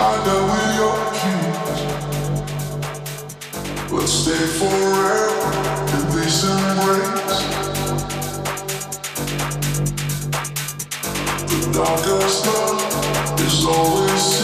under with your stay forever in these embrace. The darkest night is always.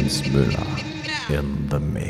Jens Müller in the mix.